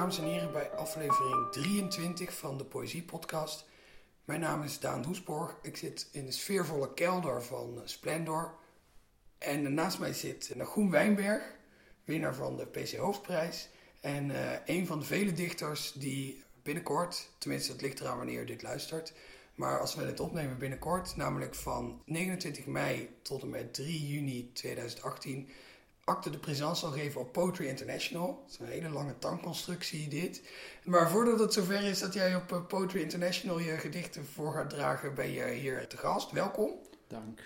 dames en heren, bij aflevering 23 van de Poëzie Podcast. Mijn naam is Daan Hoesborg. Ik zit in de sfeervolle kelder van Splendor. En naast mij zit Nagoen Wijnberg, winnaar van de PC Hoofdprijs. En uh, een van de vele dichters die binnenkort, tenminste het ligt eraan wanneer je dit luistert, maar als we het opnemen binnenkort, namelijk van 29 mei tot en met 3 juni 2018, acte de présence zal geven op Poetry International. Dat is een hele lange tankconstructie dit. Maar voordat het zover is dat jij op eh, Poetry International je gedichten voor gaat dragen, ben je hier te gast. Welkom. Dank.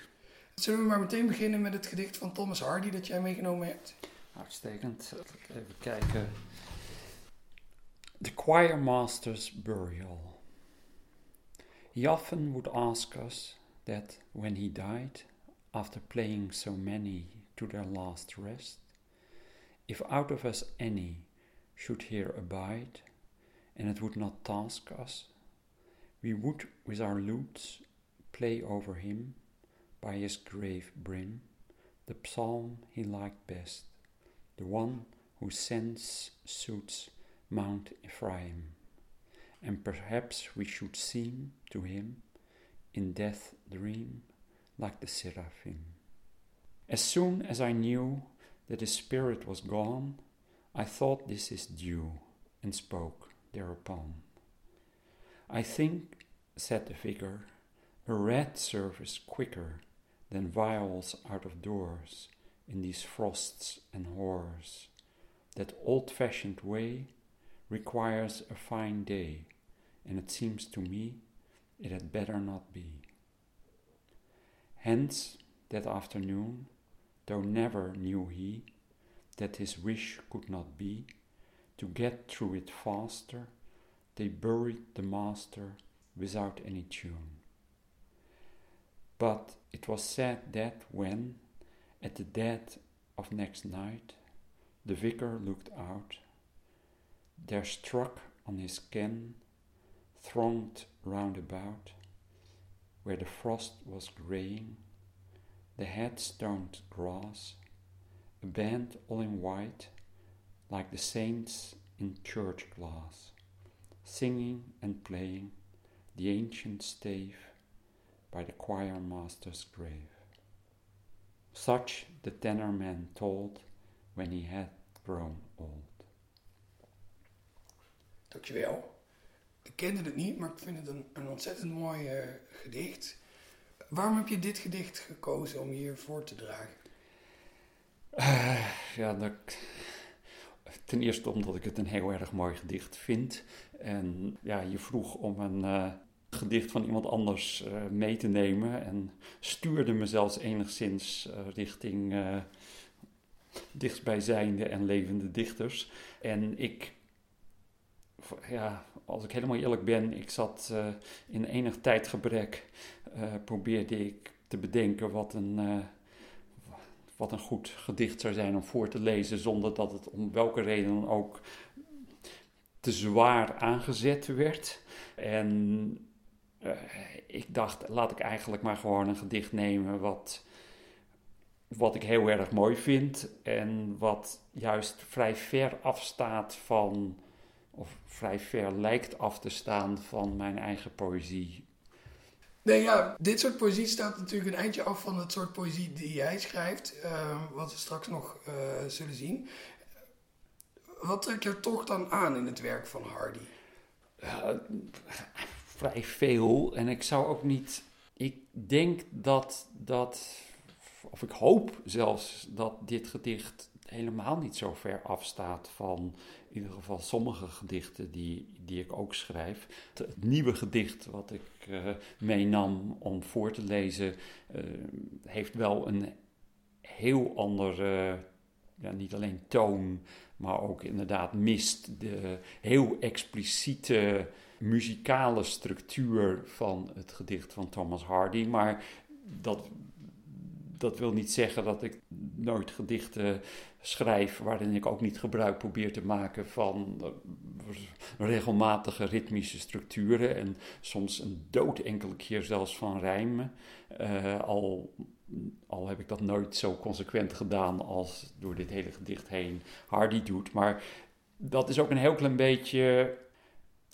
Zullen we maar meteen beginnen met het gedicht van Thomas Hardy dat jij meegenomen hebt? Uitstekend. Even kijken. The Choir Master's Burial. He often would ask us that when he died, after playing so many to their last rest, if out of us any should here abide, and it would not task us, we would with our lutes play over him by his grave brim the psalm he liked best, the one whose sense suits Mount Ephraim, and perhaps we should seem to him in death dream like the seraphim. As soon as I knew that his spirit was gone, I thought this is due, and spoke thereupon. I think, said the vicar, a red service quicker than vials out of doors in these frosts and horrors. That old fashioned way requires a fine day, and it seems to me it had better not be. Hence, that afternoon, though never knew he that his wish could not be to get through it faster, they buried the master without any tune. But it was said that when, at the dead of next night, the vicar looked out, there struck on his ken, thronged round about, where the frost was graying, the headstoned grass, a band all in white, like the saints in church glass, singing and playing the ancient stave by the choir master's grave. Such the tenor man told when he had grown old. Dankjewel. Ik kende het niet, maar ik vind het een, een ontzettend mooi uh, gedicht. Waarom heb je dit gedicht gekozen om hier voor te dragen? Uh, ja, dat, ten eerste omdat ik het een heel erg mooi gedicht vind. En ja, je vroeg om een uh, gedicht van iemand anders uh, mee te nemen. En stuurde me zelfs enigszins richting dichtstbijzijnde en levende dichters. En ik ja, als ik helemaal eerlijk ben, ik zat uh, in enig tijdgebrek, uh, probeerde ik te bedenken wat een, uh, wat een goed gedicht zou zijn om voor te lezen, zonder dat het om welke reden dan ook te zwaar aangezet werd. En ik dacht, laat ik eigenlijk maar gewoon een gedicht nemen wat, wat ik heel erg mooi vind en wat juist vrij ver afstaat van of vrij ver lijkt af te staan van mijn eigen poëzie. Nee, ja, dit soort poëzie staat natuurlijk een eindje af van het soort poëzie die jij schrijft, uh, wat we straks nog uh, zullen zien. Wat trek je er toch dan aan in het werk van Hardy? Uh, vrij veel. En ik zou ook niet. Ik denk dat dat. Of ik hoop zelfs dat dit gedicht helemaal niet zo ver afstaat van in ieder geval sommige gedichten die, die ik ook schrijf. Het nieuwe gedicht wat ik uh, meenam om voor te lezen, uh, heeft wel een heel andere, ja, niet alleen toon, maar ook inderdaad mist de heel expliciete muzikale structuur van het gedicht van Thomas Hardy. Maar dat, dat wil niet zeggen dat ik nooit gedichten schrijf, waarin ik ook niet gebruik probeer te maken van eh, regelmatige ritmische structuren en soms een dood enkele keer zelfs van rijmen. Uh, al, al heb ik dat nooit zo consequent gedaan als door dit hele gedicht heen Hardy doet. Maar dat is ook een heel klein beetje.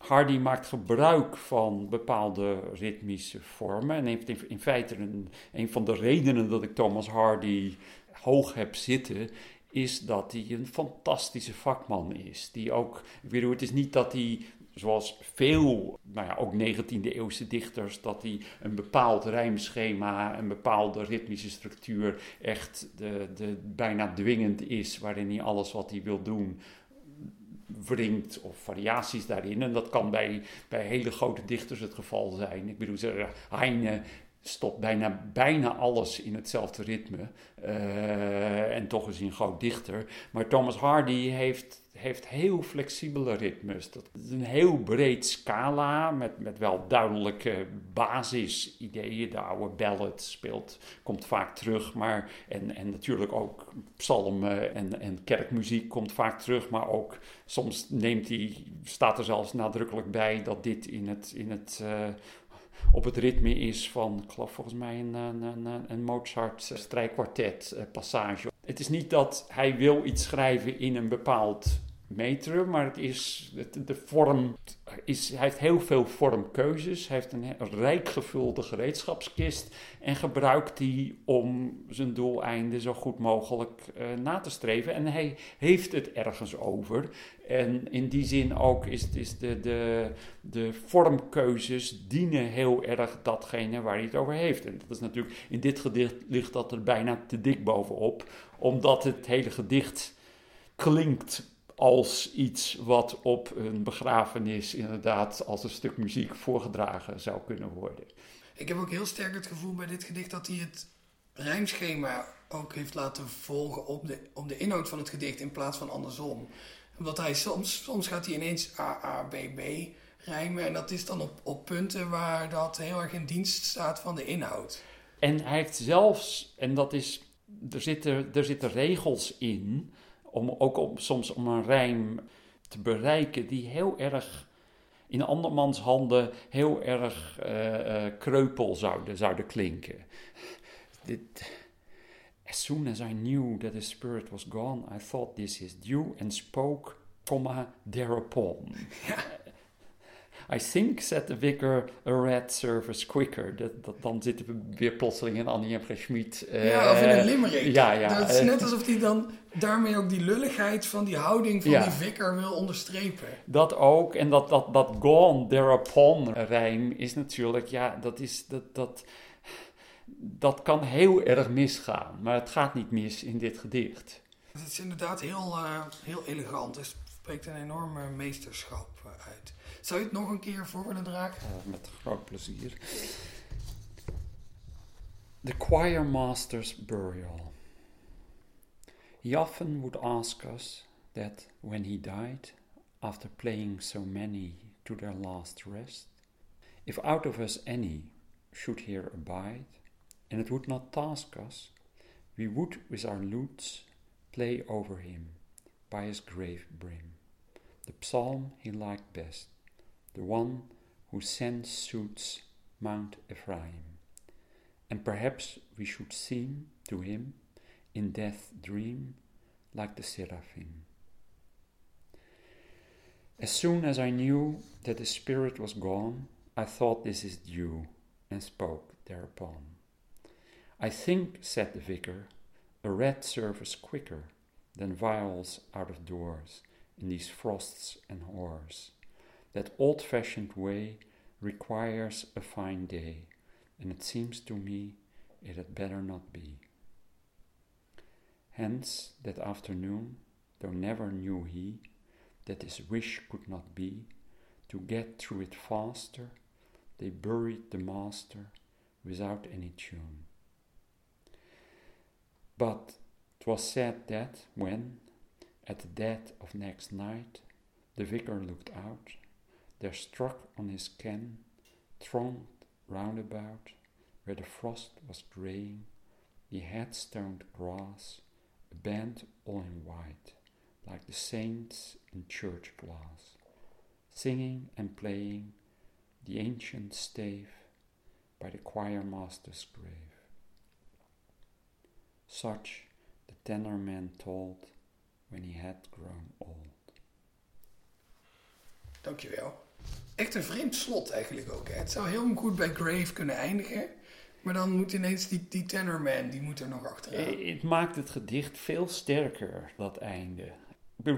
Hardy maakt gebruik van bepaalde ritmische vormen. En heeft in, feite een, een van de redenen dat ik Thomas Hardy hoog heb zitten, is dat hij een fantastische vakman is. Die ook, ik bedoel, het is niet dat hij zoals veel, nou ja, ook 19e eeuwse dichters, dat hij een bepaald rijmschema, een bepaalde ritmische structuur echt de, de, bijna dwingend is, waarin hij alles wat hij wil doen wringt of variaties daarin. En dat kan bij, bij hele grote dichters het geval zijn. Ik bedoel, Heine stopt bijna, bijna alles in hetzelfde ritme. Uh, en toch is hij een groot dichter. Maar Thomas Hardy heeft, heeft heel flexibele ritmes. Dat is een heel breed scala met, met wel duidelijke basisideeën. De oude ballad speelt, komt vaak terug. Maar, en, en natuurlijk ook psalmen en, en kerkmuziek komt vaak terug. Maar ook soms neemt hij, staat er zelfs nadrukkelijk bij dat dit in het... In het uh, op het ritme is van, ik geloof volgens mij een, een, een, een Mozart strijkkwartet eh. Het is niet dat hij wil iets schrijven in een bepaald metrum, maar het is, de vorm is, hij heeft heel veel vormkeuzes. Hij heeft een, rijk gevulde gereedschapskist en gebruikt die om zijn doeleinden zo goed mogelijk uh, na te streven. En hij heeft het ergens over. En in die zin ook is, is de, de, de vormkeuzes dienen heel erg datgene waar hij het over heeft. En dat is natuurlijk, in dit gedicht ligt dat er bijna te dik bovenop, omdat het hele gedicht klinkt als iets wat op een begrafenis inderdaad als een stuk muziek voorgedragen zou kunnen worden. Ik heb ook heel sterk het gevoel bij dit gedicht dat hij het rijmschema ook heeft laten volgen op de, op de inhoud van het gedicht in plaats van andersom. Omdat hij soms, soms gaat hij ineens A, A, B, B rijmen en dat is dan op, op punten waar dat heel erg in dienst staat van de inhoud. En hij heeft zelfs, en dat is, er zitten, er zitten regels in om ook om, soms om een rijm te bereiken die heel erg in andermans handen heel erg uh, kreupel zouden, zouden klinken. Dit, as soon as I knew that the spirit was gone, I thought this is due and spoke, comma, thereupon. I think, said the vicar, a red service quicker. Dat, dat, dan zitten we weer plotseling in Annie. G. Schmid. Uh, ja, of in een limerick. Ja, ja. Dat is net alsof hij dan daarmee ook die lulligheid van die houding van die vicar wil onderstrepen. Dat ook. En dat, dat, dat gone, thereupon rijm is natuurlijk, ja, dat is, dat, dat, dat kan heel erg misgaan. Maar het gaat niet mis in dit gedicht. Het is inderdaad heel, uh, heel elegant. Het spreekt een enorme meesterschap uit. Zou je het nog een keer voor willen dragen? Uh, met groot plezier. The choir master's burial. He often would ask us that when he died, after playing so many to their last rest, if out of us any should here abide, and it would not task us, we would with our lutes play over him by his grave brim, the psalm he liked best, the one whose sense suits Mount Ephraim. And perhaps we should seem to him in death dream like the seraphim. As soon as I knew that the spirit was gone, I thought this is due, and spoke thereupon. I think, said the vicar, a red service quicker than viols out of doors in these frosts and hoars. That old fashioned way requires a fine day, and it seems to me it had better not be. Hence, that afternoon, though never knew he that his wish could not be to get through it faster, they buried the master without any tune. But 'twas said that when, at the dead of next night, the vicar looked out, there struck on his ken, thronged round about, where the frost was graying, the headstoned grass, band all in white, like the saints in church glass, singing and playing the ancient stave by the choir master's grave. Such the tenor man told when he had grown old. Dankjewel. Echt een vreemd slot eigenlijk ook. Hè? Het zou heel goed bij Grave kunnen eindigen. Maar dan moet ineens die, die Tenorman, die moet er nog achteraan. Eh, Het maakt het gedicht veel sterker, dat einde.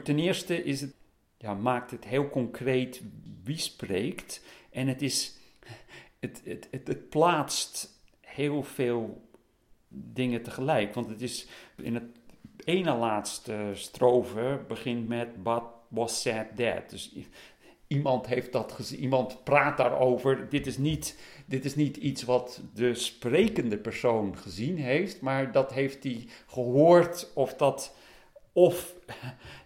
Ten eerste is het, ja, maakt het heel concreet wie spreekt. En het, is, het, het, het, het plaatst heel veel dingen tegelijk. Want het is in het ene laatste strofe begint met But was said that. Dus iemand heeft dat gezien, iemand praat daarover. Dit is, niet, dit is niet iets wat de sprekende persoon gezien heeft, maar dat heeft hij gehoord of dat. Of,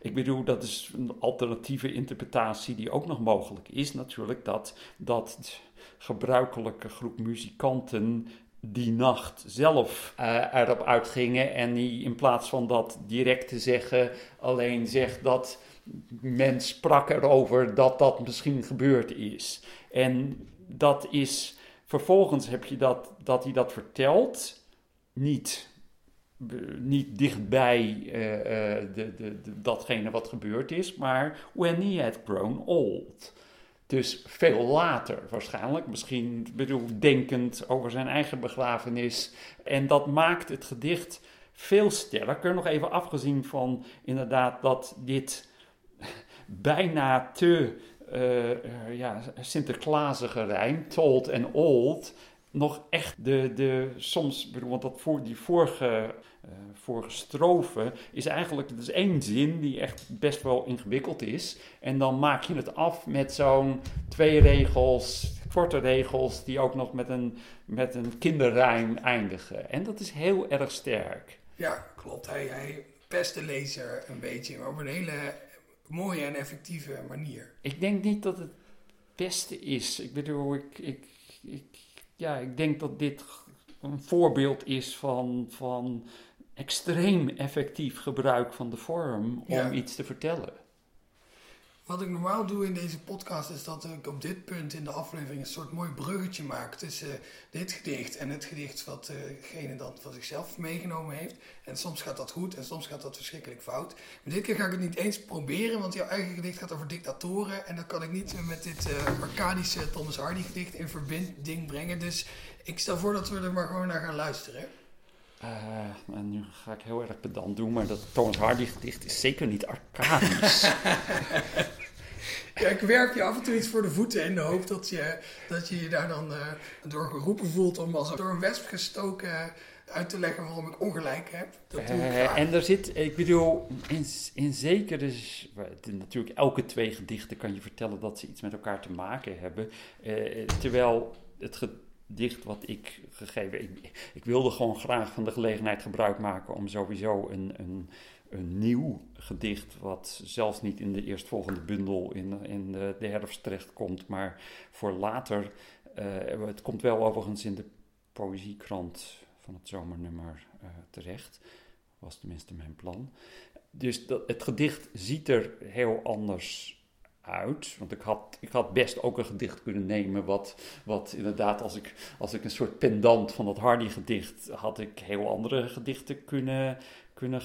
ik bedoel, dat is een alternatieve interpretatie die ook nog mogelijk is, natuurlijk, dat dat gebruikelijke groep muzikanten die nacht zelf eh, erop uitgingen en die in plaats van dat direct te zeggen, alleen zegt dat men sprak erover dat dat misschien gebeurd is. En dat is, vervolgens heb je dat, dat hij dat vertelt, niet, niet dichtbij eh, eh, de, de, de, datgene wat gebeurd is, maar when he had grown old. Dus veel later waarschijnlijk, misschien bedoel, denkend over zijn eigen begrafenis. En dat maakt het gedicht veel sterker. Nog even afgezien van inderdaad dat dit bijna te eh, eh, ja, Sinterklaasige rijm, told en old, nog echt de, de soms, want dat voor, die vorige, eh, vorige strofe is eigenlijk, het is één zin die echt best wel ingewikkeld is. En dan maak je het af met zo'n twee regels, korte regels, die ook nog met een, met een kinderrijm eindigen. En dat is heel erg sterk. Ja, klopt. Hij, hij pest de lezer een beetje, maar op een hele mooie en effectieve manier. Ik denk niet dat het beste is. Ik bedoel, ik, ik, ik, ja, ik denk dat dit een voorbeeld is van, van extreem effectief gebruik van de vorm om Ja. iets te vertellen. Wat ik normaal doe in deze podcast is dat ik op dit punt in de aflevering een soort mooi bruggetje maak tussen dit gedicht en het gedicht wat degene dan van zichzelf meegenomen heeft. En soms gaat dat goed en soms gaat dat verschrikkelijk fout. Maar dit keer ga ik het niet eens proberen, want jouw eigen gedicht gaat over dictatoren. En dat kan ik niet met dit eh Arcadische Thomas Hardy gedicht in verbinding brengen. Dus ik stel voor dat we er maar gewoon naar gaan luisteren. Uh, en nu ga ik heel erg pedant doen, maar dat Thomas Hardy gedicht is zeker niet arcadisch. Ja, ik werp je af en toe iets voor de voeten in de hoop dat je dat je, je daar dan uh, door geroepen voelt om als door een wesp gestoken uit te leggen waarom ik ongelijk heb. Dat doe ik uh, en er zit, ik bedoel, in, in zekere, natuurlijk elke twee gedichten kan je vertellen dat ze iets met elkaar te maken hebben. Uh, terwijl het gedicht wat ik gegeven, ik, ik, wilde gewoon graag van de gelegenheid gebruik maken om sowieso een, een, een nieuw gedicht, wat zelfs niet in de eerstvolgende bundel in, in de, de herfst terechtkomt, maar voor later. Uh, het komt wel overigens in de poëziekrant van het zomernummer uh, terecht. Was tenminste mijn plan. Dus dat, het gedicht ziet er heel anders uit. Want ik had, ik had best ook een gedicht kunnen nemen. Wat, wat inderdaad, als ik, als ik een soort pendant van dat Hardy-gedicht. had ik heel andere gedichten kunnen, kunnen,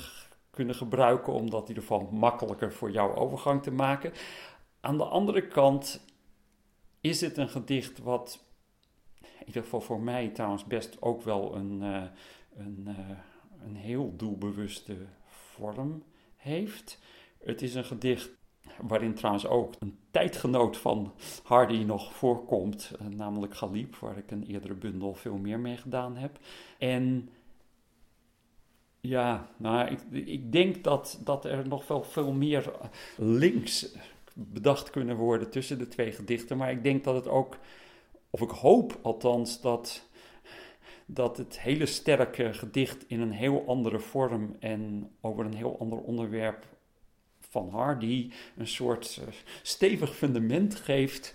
kunnen gebruiken. Om dat in ieder geval makkelijker voor jouw overgang te maken. Aan de andere kant is het een gedicht wat in ieder geval voor mij trouwens best ook wel een, uh, een, uh, een heel doelbewuste vorm heeft. Het is een gedicht waarin trouwens ook een tijdgenoot van Hardy nog voorkomt, uh, namelijk Galip, waar ik een eerdere bundel veel meer mee gedaan heb. En ja, nou, ik, ik denk dat, dat er nog wel veel meer links bedacht kunnen worden tussen de twee gedichten, maar ik denk dat het ook of ik hoop althans dat, dat het hele sterke gedicht in een heel andere vorm en over een heel ander onderwerp van Hardy een soort uh, stevig fundament geeft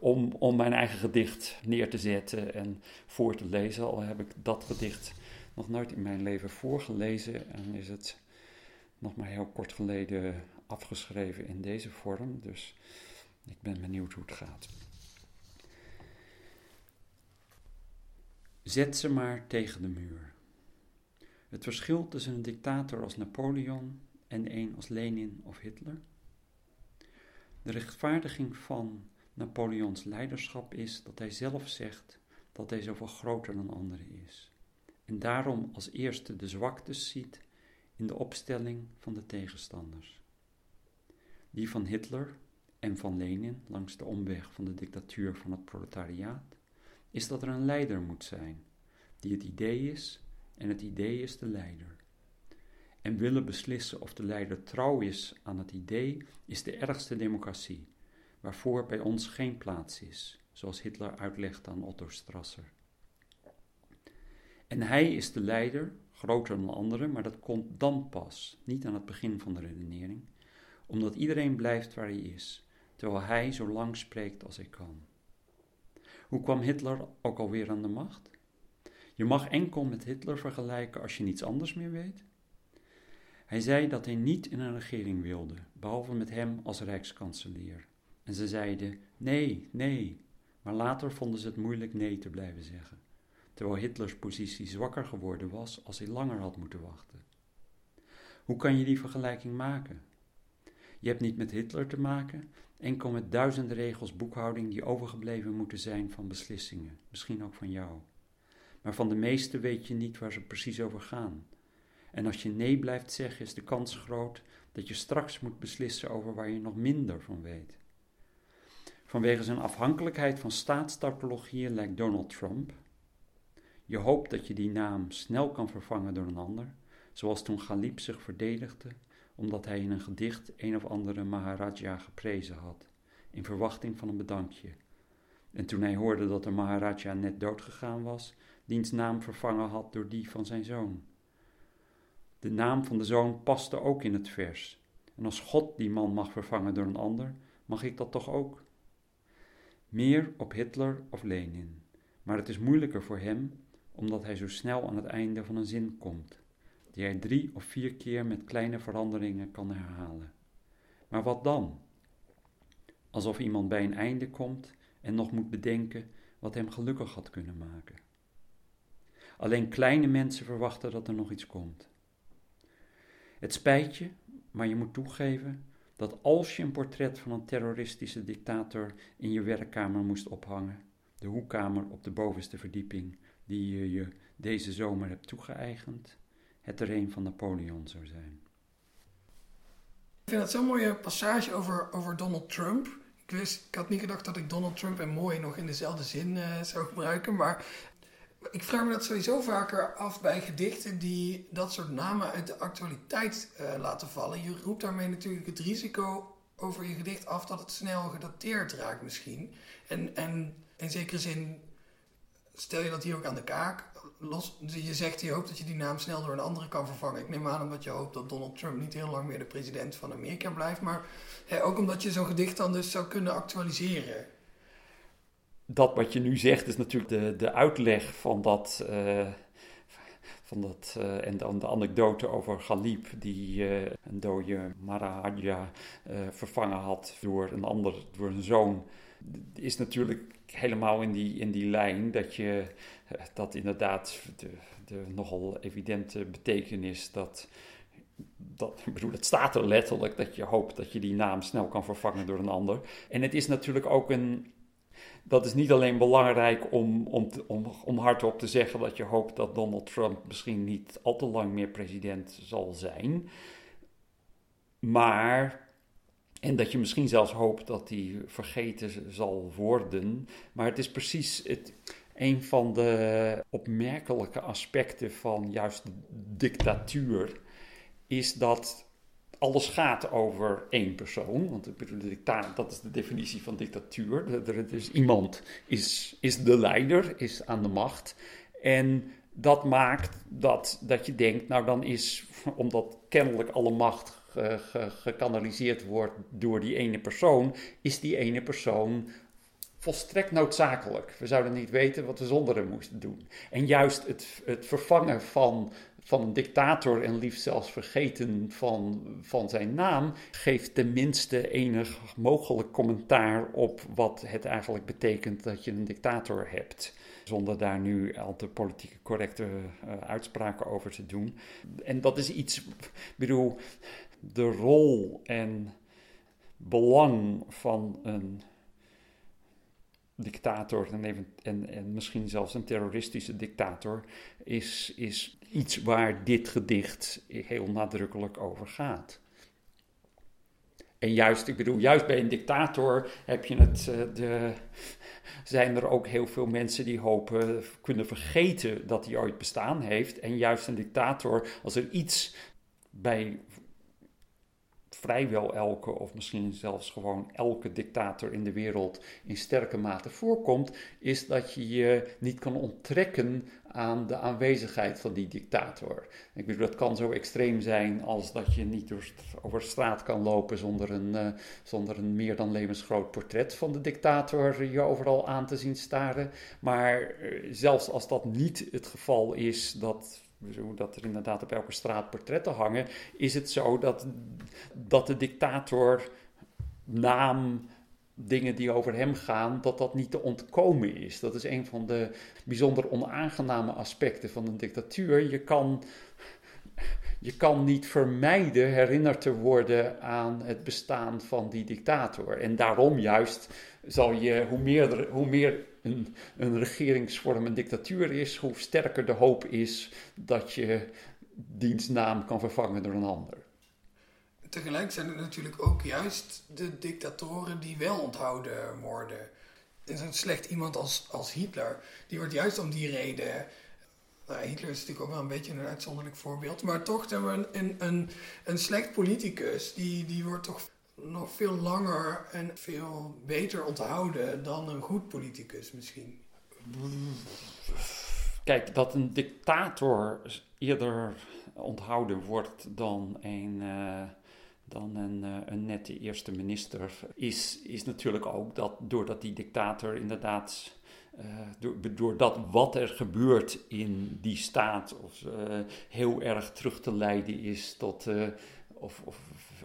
om, om mijn eigen gedicht neer te zetten en voor te lezen. Al heb ik dat gedicht nog nooit in mijn leven voorgelezen en is het nog maar heel kort geleden afgeschreven in deze vorm. Dus ik ben benieuwd hoe het gaat. Zet ze maar tegen de muur. Het verschil tussen een dictator als Napoleon en een als Lenin of Hitler. De rechtvaardiging van Napoleons leiderschap is dat hij zelf zegt dat hij zoveel groter dan anderen is. En daarom als eerste de zwaktes ziet in de opstelling van de tegenstanders. Die van Hitler en van Lenin langs de omweg van de dictatuur van het proletariaat is dat er een leider moet zijn, die het idee is en het idee is de leider. En willen beslissen of de leider trouw is aan het idee is de ergste democratie, waarvoor bij ons geen plaats is, zoals Hitler uitlegt aan Otto Strasser. En hij is de leider, groter dan anderen, maar dat komt dan pas, niet aan het begin van de redenering, omdat iedereen blijft waar hij is, terwijl hij zo lang spreekt als hij kan. Hoe kwam Hitler ook alweer aan de macht? Je mag enkel met Hitler vergelijken als je niets anders meer weet. Hij zei dat hij niet in een regering wilde, behalve met hem als rijkskanselier. En ze zeiden nee, nee, maar later vonden ze het moeilijk nee te blijven zeggen, terwijl Hitlers positie zwakker geworden was als hij langer had moeten wachten. Hoe kan je die vergelijking maken? Je hebt niet met Hitler te maken, enkel met duizenden regels boekhouding die overgebleven moeten zijn van beslissingen, misschien ook van jou. Maar van de meeste weet je niet waar ze precies over gaan. En als je nee blijft zeggen, is de kans groot dat je straks moet beslissen over waar je nog minder van weet. Vanwege zijn afhankelijkheid van staatstapologieën lijkt Donald Trump. Je hoopt dat je die naam snel kan vervangen door een ander, zoals toen Galip zich verdedigde omdat hij in een gedicht een of andere Maharaja geprezen had, in verwachting van een bedankje. En toen hij hoorde dat de Maharaja net doodgegaan was, diens naam vervangen had door die van zijn zoon. De naam van de zoon paste ook in het vers. En als God die man mag vervangen door een ander, mag ik dat toch ook? Meer op Hitler of Lenin. Maar het is moeilijker voor hem, omdat hij zo snel aan het einde van een zin komt die hij drie of vier keer met kleine veranderingen kan herhalen. Maar wat dan? Alsof iemand bij een einde komt en nog moet bedenken wat hem gelukkig had kunnen maken. Alleen kleine mensen verwachten dat er nog iets komt. Het spijt je, maar je moet toegeven dat als je een portret van een terroristische dictator in je werkkamer moest ophangen, de hoekkamer op de bovenste verdieping die je deze zomer hebt toegeëigend, het er een van Napoleon zou zijn. Ik vind dat zo'n mooie passage over, over Donald Trump. Ik, ik had niet gedacht dat ik Donald Trump en mooi nog in dezelfde zin uh, zou gebruiken. Maar ik vraag me dat sowieso vaker af bij gedichten die dat soort namen uit de actualiteit uh, laten vallen. Je roept daarmee natuurlijk het risico over je gedicht af dat het snel gedateerd raakt misschien. En, en in zekere zin stel je dat hier ook aan de kaak los, je zegt je hoopt dat je die naam snel door een andere kan vervangen. Ik neem aan omdat je hoopt dat Donald Trump niet heel lang meer de president van Amerika blijft. Maar hè, ook omdat je zo'n gedicht dan dus zou kunnen actualiseren. Dat wat je nu zegt is natuurlijk de, de uitleg van dat. Uh, van dat uh, en dan de anekdote over Galip, die uh, een dode Maharaja vervangen had door een ander, door een zoon. Is natuurlijk helemaal in die, in die lijn dat je dat inderdaad de, de nogal evidente betekenis dat, dat, bedoel, het staat er letterlijk dat je hoopt dat je die naam snel kan vervangen door een ander. En het is natuurlijk ook een, dat is niet alleen belangrijk om, om, om, om hardop te zeggen dat je hoopt dat Donald Trump misschien niet al te lang meer president zal zijn. Maar en dat je misschien zelfs hoopt dat hij vergeten zal worden. Maar het is precies het, een van de opmerkelijke aspecten van juist dictatuur. Is dat alles gaat over één persoon. Want dat is de definitie van dictatuur. Dus iemand is, is de leider, is aan de macht. En dat maakt dat, dat je denkt, nou dan is, omdat kennelijk alle macht gekanaliseerd wordt door die ene persoon, is die ene persoon volstrekt noodzakelijk. We zouden niet weten wat we zonder hem moesten doen. En juist het, het vervangen van, van een dictator en liefst zelfs vergeten van, van zijn naam, geeft tenminste enig mogelijk commentaar op wat het eigenlijk betekent dat je een dictator hebt zonder daar nu al te politieke correcte uh, uitspraken over te doen. En dat is iets, ik bedoel, de rol en belang van een dictator en, even, en, en misschien zelfs een terroristische dictator is, is iets waar dit gedicht heel nadrukkelijk over gaat. En juist, ik bedoel, juist bij een dictator heb je het, eh, de, zijn er ook heel veel mensen die hopen kunnen vergeten dat hij ooit bestaan heeft. En juist een dictator, als er iets bij vrijwel elke, of misschien zelfs gewoon elke dictator in de wereld in sterke mate voorkomt, is dat je je niet kan onttrekken aan de aanwezigheid van die dictator. Ik bedoel, dat kan zo extreem zijn als dat je niet door, over straat kan lopen zonder een, uh, zonder een meer dan levensgroot portret van de dictator je overal aan te zien staren. Maar uh, zelfs als dat niet het geval is, dat dat er inderdaad op elke straat portretten hangen, is het zo dat, dat de dictator naam, dingen die over hem gaan, dat dat niet te ontkomen is. Dat is een van de bijzonder onaangename aspecten van een dictatuur. Je kan, je kan niet vermijden herinnerd te worden aan het bestaan van die dictator. En daarom juist zal je, hoe meer, hoe meer een, een regeringsvorm een dictatuur is, hoe sterker de hoop is dat je diens naam kan vervangen door een ander. Tegelijk zijn het natuurlijk ook juist de dictatoren die wel onthouden worden. Een slecht iemand als, als Hitler, die wordt juist om die reden nou, Hitler is natuurlijk ook wel een beetje een uitzonderlijk voorbeeld. Maar toch een, een, een, slecht politicus. Die, die wordt toch nog veel langer en veel beter onthouden dan een goed politicus misschien. Kijk, dat een dictator eerder onthouden wordt dan een, uh, dan een, uh, een nette eerste minister, is, is natuurlijk ook dat doordat die dictator inderdaad. Uh, door, doordat wat er gebeurt in die staat of, heel erg terug te leiden is tot, of, of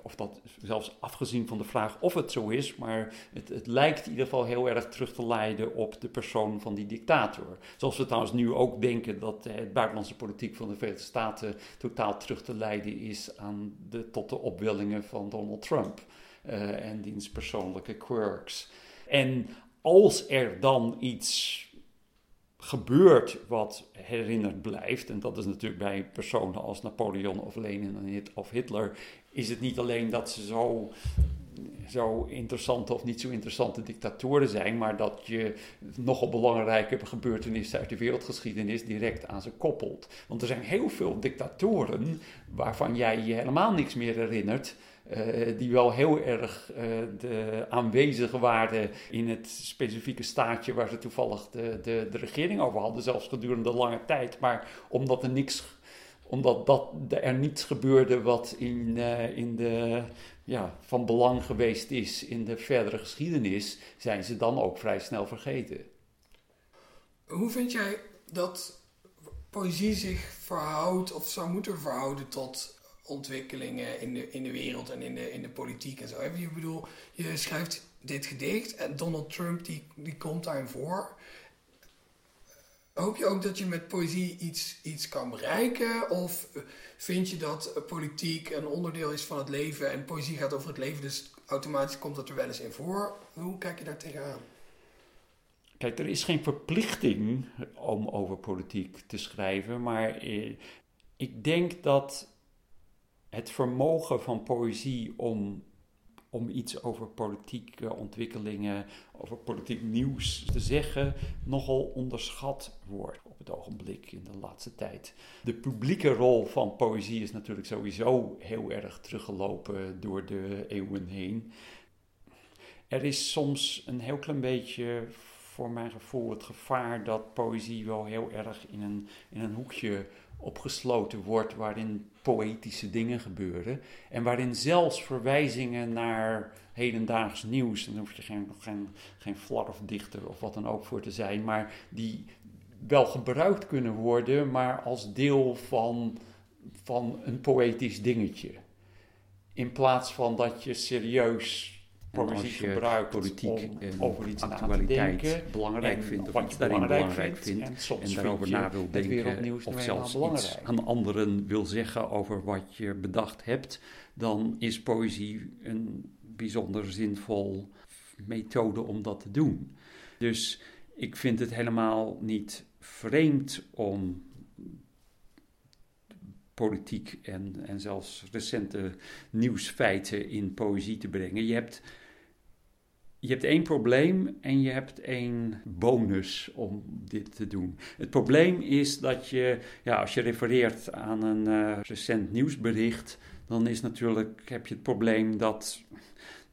of dat zelfs afgezien van de vraag of het zo is, maar het, het, lijkt in ieder geval heel erg terug te leiden op de persoon van die dictator. Zoals we trouwens nu ook denken dat het buitenlandse politiek van de Verenigde Staten totaal terug te leiden is aan de, tot de opwellingen van Donald Trump uh, en diens persoonlijke quirks. En als er dan iets gebeurt wat herinnerd blijft, en dat is natuurlijk bij personen als Napoleon of Lenin of Hitler, is het niet alleen dat ze zo, zo interessante of niet zo interessante dictatoren zijn, maar dat je nogal belangrijke gebeurtenissen uit de wereldgeschiedenis direct aan ze koppelt. Want er zijn heel veel dictatoren waarvan jij je helemaal niks meer herinnert. Uh, die wel heel erg uh, de aanwezige waren in het specifieke staatje waar ze toevallig de, de, de regering over hadden, zelfs gedurende lange tijd. Maar omdat er niks omdat dat, er niets gebeurde wat in, uh, in de, ja, van belang geweest is in de verdere geschiedenis, zijn ze dan ook vrij snel vergeten. Hoe vind jij dat poëzie zich verhoudt of zou moeten verhouden tot ontwikkelingen in de, in de wereld en in de, in de politiek en zo? Ik bedoel, je schrijft dit gedicht en Donald Trump die, die komt daarin voor. Hoop je ook dat je met poëzie iets, iets kan bereiken? Of vind je dat politiek een onderdeel is van het leven en poëzie gaat over het leven, dus automatisch komt dat er wel eens in voor? Hoe kijk je daar tegenaan? Kijk, er is geen verplichting om over politiek te schrijven, maar eh, ik denk dat het vermogen van poëzie om om iets over politieke ontwikkelingen, over politiek nieuws te zeggen, nogal onderschat wordt op het ogenblik in de laatste tijd. De publieke rol van poëzie is natuurlijk sowieso heel erg teruggelopen door de eeuwen heen. Er is soms een heel klein beetje, voor mijn gevoel, het gevaar dat poëzie wel heel erg in een, in een hoekje opgesloten wordt waarin poëtische dingen gebeuren. En waarin zelfs verwijzingen naar hedendaags nieuws, en daar hoef je geen, geen, geen flarfdichter of wat dan ook voor te zijn, maar die wel gebruikt kunnen worden, maar als deel van, van een poëtisch dingetje. In plaats van dat je serieus gebruikt politiek om over iets actualiteit te denken, belangrijk vindt of wat je daarin belangrijk vindt, en, soms en daarover na wil denken of zelfs iets aan anderen wil zeggen over wat je bedacht hebt, dan is poëzie een bijzonder zinvol methode om dat te doen. Dus ik vind het helemaal niet vreemd om politiek en, en zelfs recente nieuwsfeiten in poëzie te brengen. Je hebt, je hebt één probleem en je hebt één bonus om dit te doen. Het probleem is dat je, ja, als je refereert aan een uh, recent nieuwsbericht, dan is natuurlijk, heb je het probleem dat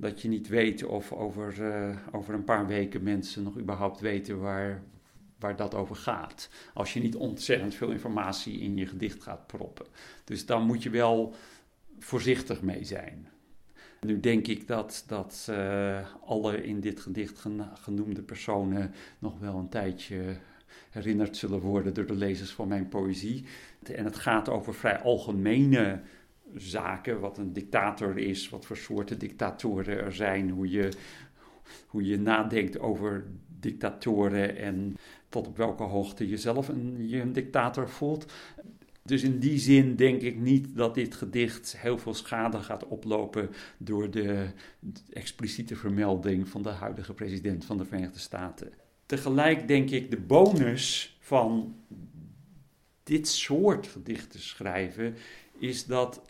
dat je niet weet of over, uh, over een paar weken mensen nog überhaupt weten waar, waar dat over gaat. Als je niet ontzettend veel informatie in je gedicht gaat proppen. Dus dan moet je wel voorzichtig mee zijn. Nu denk ik dat, dat uh, alle in dit gedicht genoemde personen nog wel een tijdje herinnerd zullen worden door de lezers van mijn poëzie. En het gaat over vrij algemene zaken, wat een dictator is, wat voor soorten dictatoren er zijn, hoe je, hoe je nadenkt over dictatoren en tot op welke hoogte je zelf een, je een dictator voelt. Dus in die zin denk ik niet dat dit gedicht heel veel schade gaat oplopen door de expliciete vermelding van de huidige president van de Verenigde Staten. Tegelijk denk ik de bonus van dit soort gedichten schrijven is dat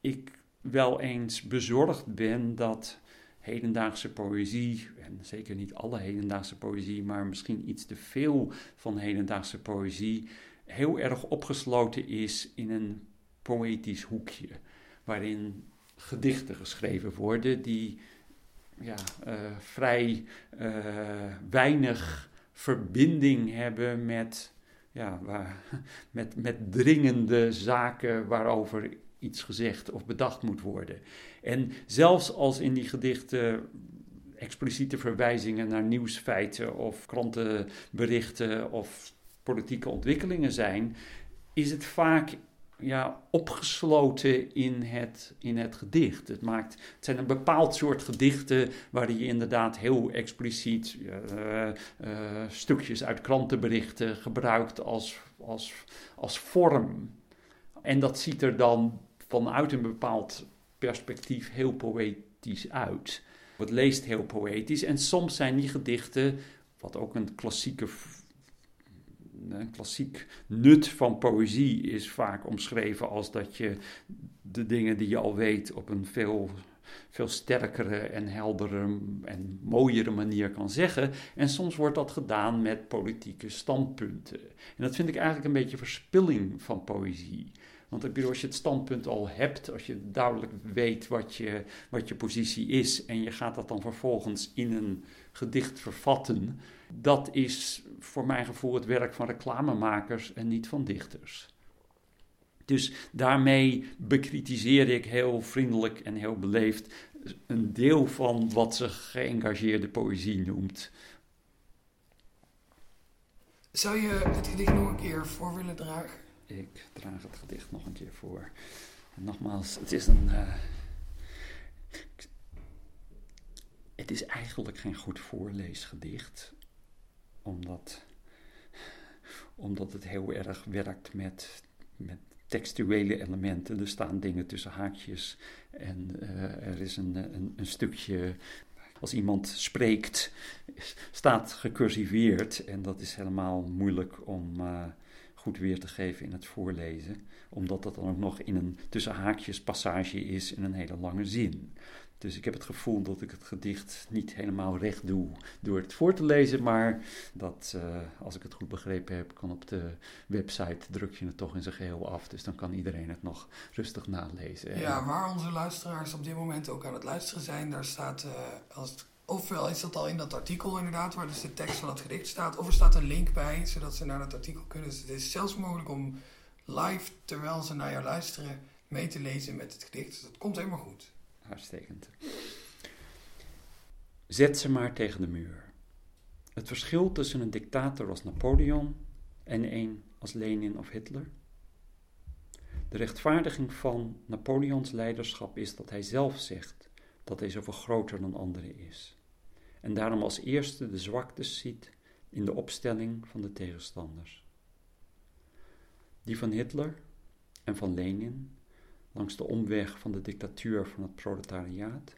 ik wel eens bezorgd ben dat hedendaagse poëzie, en zeker niet alle hedendaagse poëzie, maar misschien iets te veel van hedendaagse poëzie, heel erg opgesloten is in een poëtisch hoekje, waarin gedichten geschreven worden die ja, uh, vrij uh, weinig verbinding hebben met, ja, waar, met, met dringende zaken waarover iets gezegd of bedacht moet worden. En zelfs als in die gedichten expliciete verwijzingen naar nieuwsfeiten of krantenberichten of politieke ontwikkelingen zijn, is het vaak ja, opgesloten in het, in het gedicht. Het, maakt, het zijn een bepaald soort gedichten waarin je inderdaad heel expliciet uh, uh, stukjes uit krantenberichten gebruikt als, als, als vorm. En dat ziet er dan vanuit een bepaald perspectief heel poëtisch uit. Het leest heel poëtisch en soms zijn die gedichten, wat ook een klassieke een klassiek nut van poëzie is vaak omschreven als dat je de dingen die je al weet op een veel, veel sterkere en heldere en mooiere manier kan zeggen. En soms wordt dat gedaan met politieke standpunten. En dat vind ik eigenlijk een beetje verspilling van poëzie. Want als je het standpunt al hebt, als je duidelijk weet wat je, wat je positie is en je gaat dat dan vervolgens in een gedicht vervatten, dat is voor mijn gevoel het werk van reclamemakers en niet van dichters. Dus daarmee bekritiseer ik heel vriendelijk en heel beleefd een deel van wat ze geëngageerde poëzie noemt. Zou je het gedicht nog een keer voor willen dragen? Ik draag het gedicht nog een keer voor. En nogmaals, het is een. Uh, het is eigenlijk geen goed voorleesgedicht, omdat, omdat het heel erg werkt met, met textuele elementen. Er staan dingen tussen haakjes en uh, er is een, een, een, stukje. Als iemand spreekt, staat gecursiveerd en dat is helemaal moeilijk om. Uh, goed weer te geven in het voorlezen, omdat dat dan ook nog in een tussen haakjes passage is in een hele lange zin. Dus ik heb het gevoel dat ik het gedicht niet helemaal recht doe door het voor te lezen, maar dat, uh, als ik het goed begrepen heb, kan op de website druk je het toch in zijn geheel af. Dus dan kan iedereen het nog rustig nalezen. Ja, waar onze luisteraars op dit moment ook aan het luisteren zijn, daar staat, uh, als ofwel is dat al in dat artikel inderdaad, waar dus de tekst van het gedicht staat, of er staat een link bij, zodat ze naar dat artikel kunnen. Dus het is zelfs mogelijk om live, terwijl ze naar jou luisteren, mee te lezen met het gedicht. Dus dat komt helemaal goed. Uitstekend. Zet ze maar tegen de muur. Het verschil tussen een dictator als Napoleon en een als Lenin of Hitler. De rechtvaardiging van Napoleons leiderschap is dat hij zelf zegt dat hij zoveel groter dan anderen is en daarom als eerste de zwaktes ziet in de opstelling van de tegenstanders. Die van Hitler en van Lenin langs de omweg van de dictatuur van het proletariaat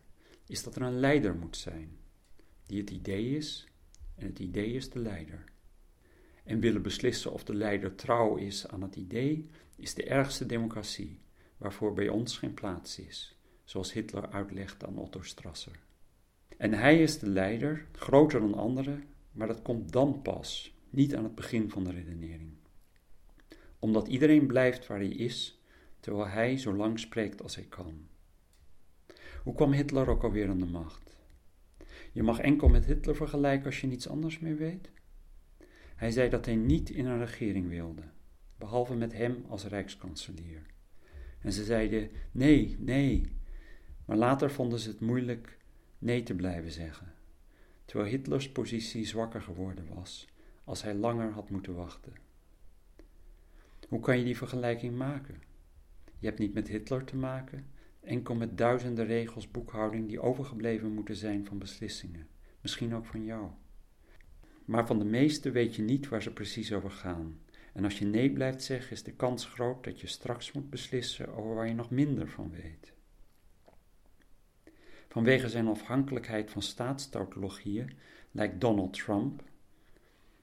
is dat er een leider moet zijn, die het idee is en het idee is de leider. En willen beslissen of de leider trouw is aan het idee, is de ergste democratie, waarvoor bij ons geen plaats is, zoals Hitler uitlegt aan Otto Strasser. En hij is de leider, groter dan anderen, maar dat komt dan pas, niet aan het begin van de redenering. Omdat iedereen blijft waar hij is, terwijl hij zo lang spreekt als hij kan. Hoe kwam Hitler ook alweer aan de macht? Je mag enkel met Hitler vergelijken als je niets anders meer weet. Hij zei dat hij niet in een regering wilde, behalve met hem als rijkskanselier. En ze zeiden nee, nee, maar later vonden ze het moeilijk nee te blijven zeggen, terwijl Hitlers positie zwakker geworden was als hij langer had moeten wachten. Hoe kan je die vergelijking maken? Je hebt niet met Hitler te maken, enkel met duizenden regels boekhouding die overgebleven moeten zijn van beslissingen, misschien ook van jou. Maar van de meeste weet je niet waar ze precies over gaan. En als je nee blijft zeggen, is de kans groot dat je straks moet beslissen over waar je nog minder van weet. Vanwege zijn afhankelijkheid van staatstautologieën lijkt Donald Trump.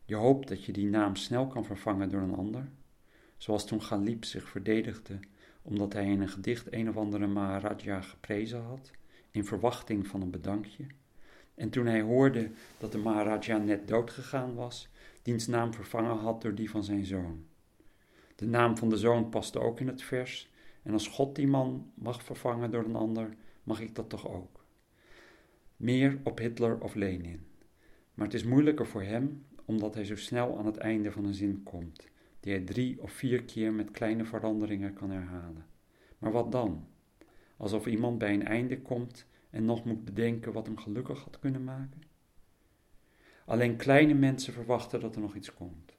Je hoopt dat je die naam snel kan vervangen door een ander, zoals toen Galip zich verdedigde omdat hij in een gedicht een of andere Maharaja geprezen had, in verwachting van een bedankje. En toen hij hoorde dat de Maharaja net doodgegaan was, diens naam vervangen had door die van zijn zoon. De naam van de zoon paste ook in het vers, en als God die man mag vervangen door een ander, mag ik dat toch ook. Meer op Hitler of Lenin. Maar het is moeilijker voor hem, omdat hij zo snel aan het einde van een zin komt die hij drie of vier keer met kleine veranderingen kan herhalen. Maar wat dan? Alsof iemand bij een einde komt en nog moet bedenken wat hem gelukkig had kunnen maken? Alleen kleine mensen verwachten dat er nog iets komt.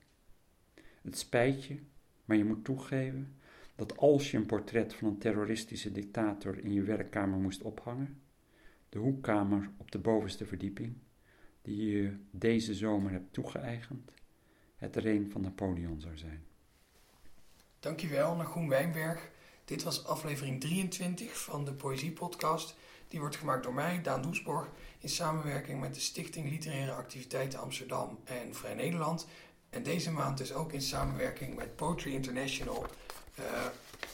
Het spijt je, maar je moet toegeven dat als je een portret van een terroristische dictator in je werkkamer moest ophangen, de hoekkamer op de bovenste verdieping, die je deze zomer hebt toegeëigend, het reen van Napoleon zou zijn. Dankjewel, Nagoen Wijnberg. Dit was aflevering 23 van de Poëzie Podcast. Die wordt gemaakt door mij, Daan Doesborg, in samenwerking met de Stichting Literaire Activiteiten Amsterdam en Vrij Nederland. En deze maand dus ook in samenwerking met Poetry International. Uh,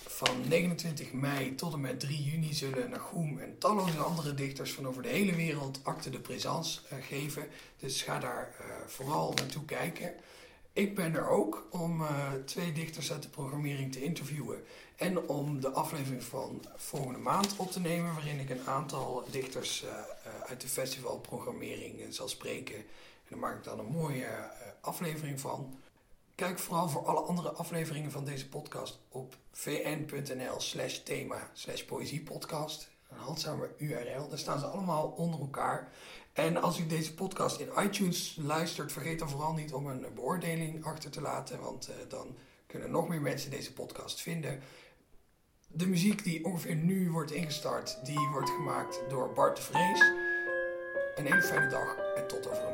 van 29 mei tot en met 3 juni zullen Nagoem en talloze andere dichters van over de hele wereld acte de présence uh, geven. Dus ga daar uh, vooral naartoe kijken. Ik ben er ook om uh, twee dichters uit de programmering te interviewen. En om de aflevering van volgende maand op te nemen, waarin ik een aantal dichters uh, uh, uit de festivalprogrammering zal spreken. En daar maak ik dan een mooie aflevering van. Kijk vooral voor alle andere afleveringen van deze podcast op vn.nl slash thema slash poëziepodcast. Een handzame URL, daar staan ze allemaal onder elkaar. En als u deze podcast in iTunes luistert, vergeet dan vooral niet om een beoordeling achter te laten, want uh, dan kunnen nog meer mensen deze podcast vinden. De muziek die ongeveer nu wordt ingestart, die wordt gemaakt door Bart de Vrees. Een hele fijne dag en tot over.